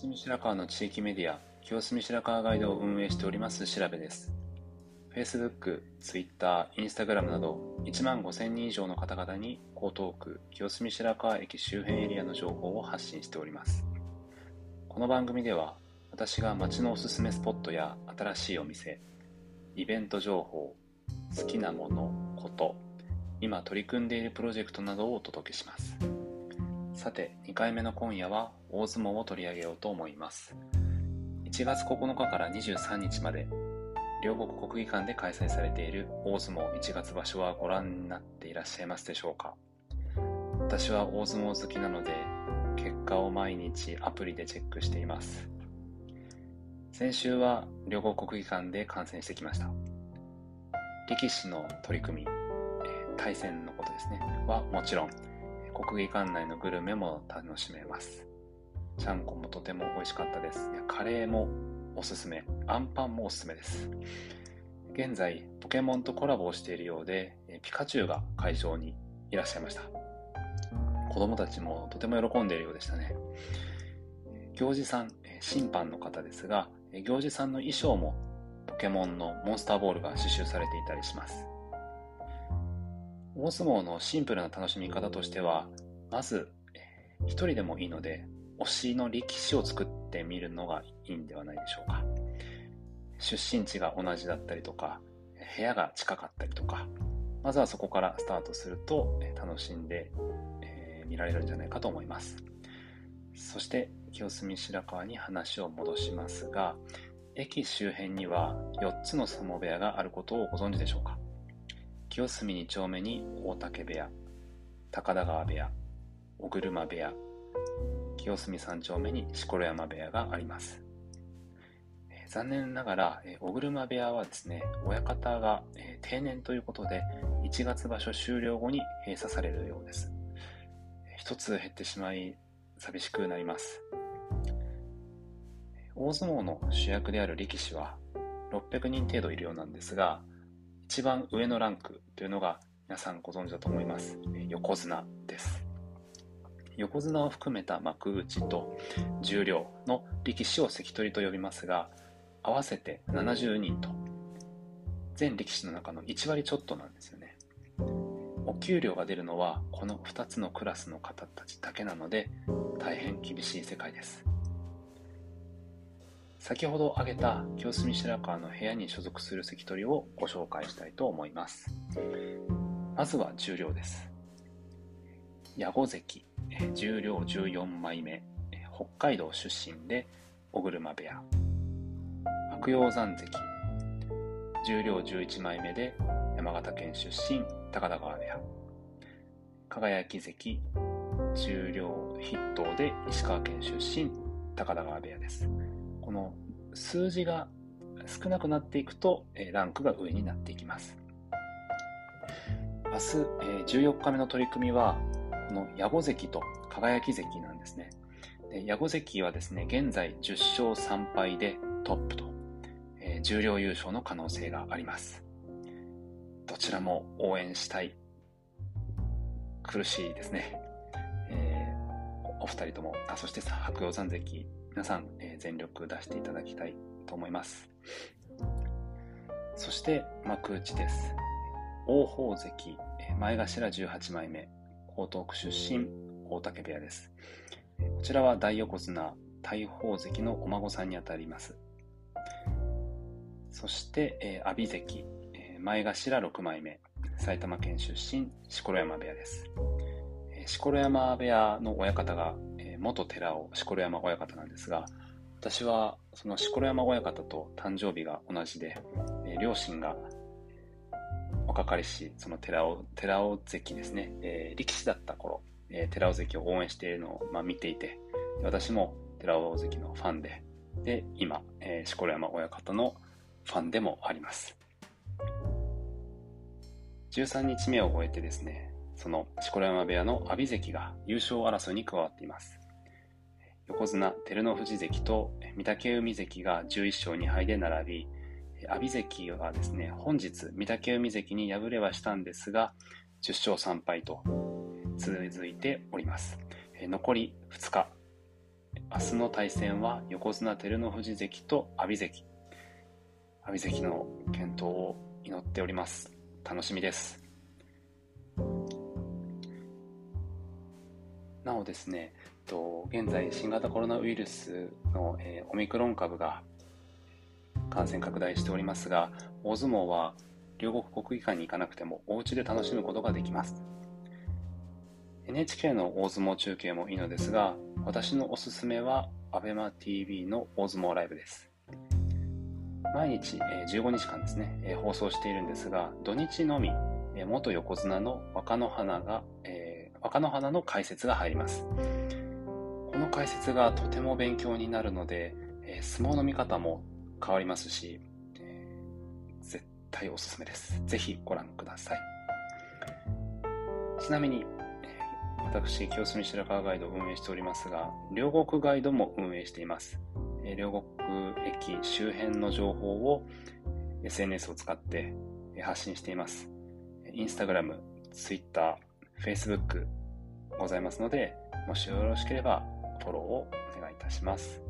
澄白河の地域メディア、清澄白河ガイドを運営しております調べです。Facebook、Twitter、Instagram など1万5000人以上の方々に江東区清澄白河駅周辺エリアの情報を発信しております。この番組では私が街のおすすめスポットや新しいお店、イベント情報、好きなもの、こと、今取り組んでいるプロジェクトなどをお届けします。さて、2回目の今夜は大相撲を取り上げようと思います。1月9日から23日まで、両国国技館で開催されている大相撲1月場所はご覧になっていらっしゃいますでしょうか？私は大相撲好きなので、結果を毎日アプリでチェックしています。先週は両国国技館で観戦してきました。力士の取り組み、対戦のことですね、はもちろん、国技館内のグルメも楽しめます。ちゃんこもとても美味しかったです。カレーもおすすめ。アンパンもおすすめです。現在、ポケモンとコラボをしているようで、ピカチュウが会場にいらっしゃいました。子供たちもとても喜んでいるようでしたね。行司さん、審判の方ですが、行司さんの衣装もポケモンのモンスターボールが刺繍されていたりします。大相撲のシンプルな楽しみ方としては、まず、一人でもいいので、推しの力士を作ってみるのがいいんではないでしょうか。出身地が同じだったりとか、部屋が近かったりとか、まずはそこからスタートすると楽しんで、えー、見られるんじゃないかと思います。そして、清澄白河に話を戻しますが、駅周辺には4つの相撲部屋があることをご存知でしょうか？清澄2丁目に大竹部屋、高田川部屋、小車部屋、清澄3丁目に錣山部屋があります。え、残念ながら、え、小車部屋はですね、親方が、え、定年ということで、1月場所終了後に閉鎖されるようです。一つ減ってしまい、寂しくなります。大相撲の主役である力士は600人程度いるようなんですが、一番上のランクというのが皆さんご存知だと思います。横綱です。横綱を含めた幕内と重量の力士を関取と呼びますが、合わせて70人と、全力士の中の1割ちょっとなんですよね。お給料が出るのはこの2つのクラスの方たちだけなので、大変厳しい世界です。先ほど挙げた清澄白河の部屋に所属する関取をご紹介したいと思います。まずは重量です。矢後関、重量14枚目、北海道出身で小車部屋。白鷹山関、重量11枚目で山形県出身、高田川部屋。輝関、重量筆頭で石川県出身、高田川部屋です。この数字が少なくなっていくと、えランクが上になっていきます。明日、え14日目の取り組みは、この矢後関と輝関なんですね。で矢後関はですね、現在10勝3敗でトップと、えー、重量優勝の可能性があります。どちらも応援したい。苦しいですね。えー、お二人とも、あ、そして白鷹山関、皆さん、えー、全力出していただきたいと思います。そして幕内です。王鵬関、前頭18枚目、江東区出身、大竹部屋です。こちらは大横綱、大鵬関のお孫さんにあたります。そして、えー、阿炎関、えー、前頭6枚目、埼玉県出身、錣山部屋です。えー、錣山部屋の親方が、元寺尾錣山親方なんですが、私はその錣山親方と誕生日が同じで、えー、両親が若かりし、その寺尾、寺尾関ですね、えー、力士だった頃、えー、寺尾関を応援しているのを、まあ、見ていて、私も寺尾関のファンで、で、今、えー、錣山親方のファンでもあります。13日目を終えてですね、その錣山部屋の阿炎関が優勝争いに加わっています。横綱照ノ富士関と御嶽海関が11勝2敗で並び、阿炎関はですね、本日御嶽海関に敗れはしたんですが、10勝3敗と続いております。残り2日、明日の対戦は横綱照ノ富士関と阿炎関。阿炎関の健闘を祈っております。楽しみです。なおですね、と現在新型コロナウイルスの、えオミクロン株が感染拡大しておりますが、大相撲は両国国技館に行かなくてもお家で楽しむことができます。NHK の大相撲中継もいいのですが、私のおすすめは ABEMATV の大相撲ライブです。毎日え15日間ですねえ、放送しているんですが、土日のみえ元横綱の若野花が、え若野花の解説が入ります。解説がとても勉強になるので、え相撲の見方も変わりますし、えー、絶対おすすめです。ぜひご覧ください。ちなみに、えー、私、清澄白河ガイドを運営しておりますが、両国ガイドも運営しています。えー、両国駅周辺の情報を SNS を使って発信しています。インスタグラム、ツイッター、Facebook ございますので、もしよろしければフォローをお願いいたします。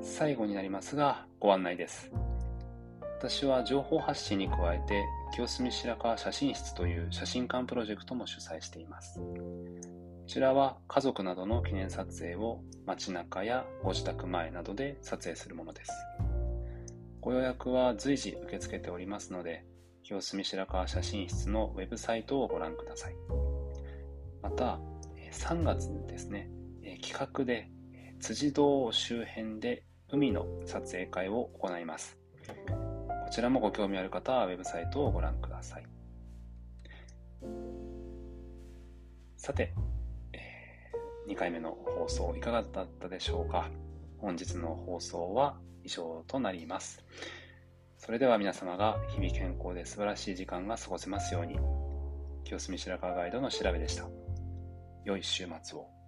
最後になりますが、ご案内です。私は情報発信に加えて、清澄白河写真室という写真館プロジェクトも主催しています。こちらは家族などの記念撮影を街中やご自宅前などで撮影するものです。ご予約は随時受け付けておりますので、清澄白河写真室のウェブサイトをご覧ください。また、3月にですね、企画で辻堂周辺で海の撮影会を行います。こちらもご興味ある方はウェブサイトをご覧ください。さて、え2回目の放送いかがだったでしょうか本日の放送は以上となります。それでは皆様が日々健康で素晴らしい時間が過ごせますように。清澄白河ガイドの調べでした。良い週末を。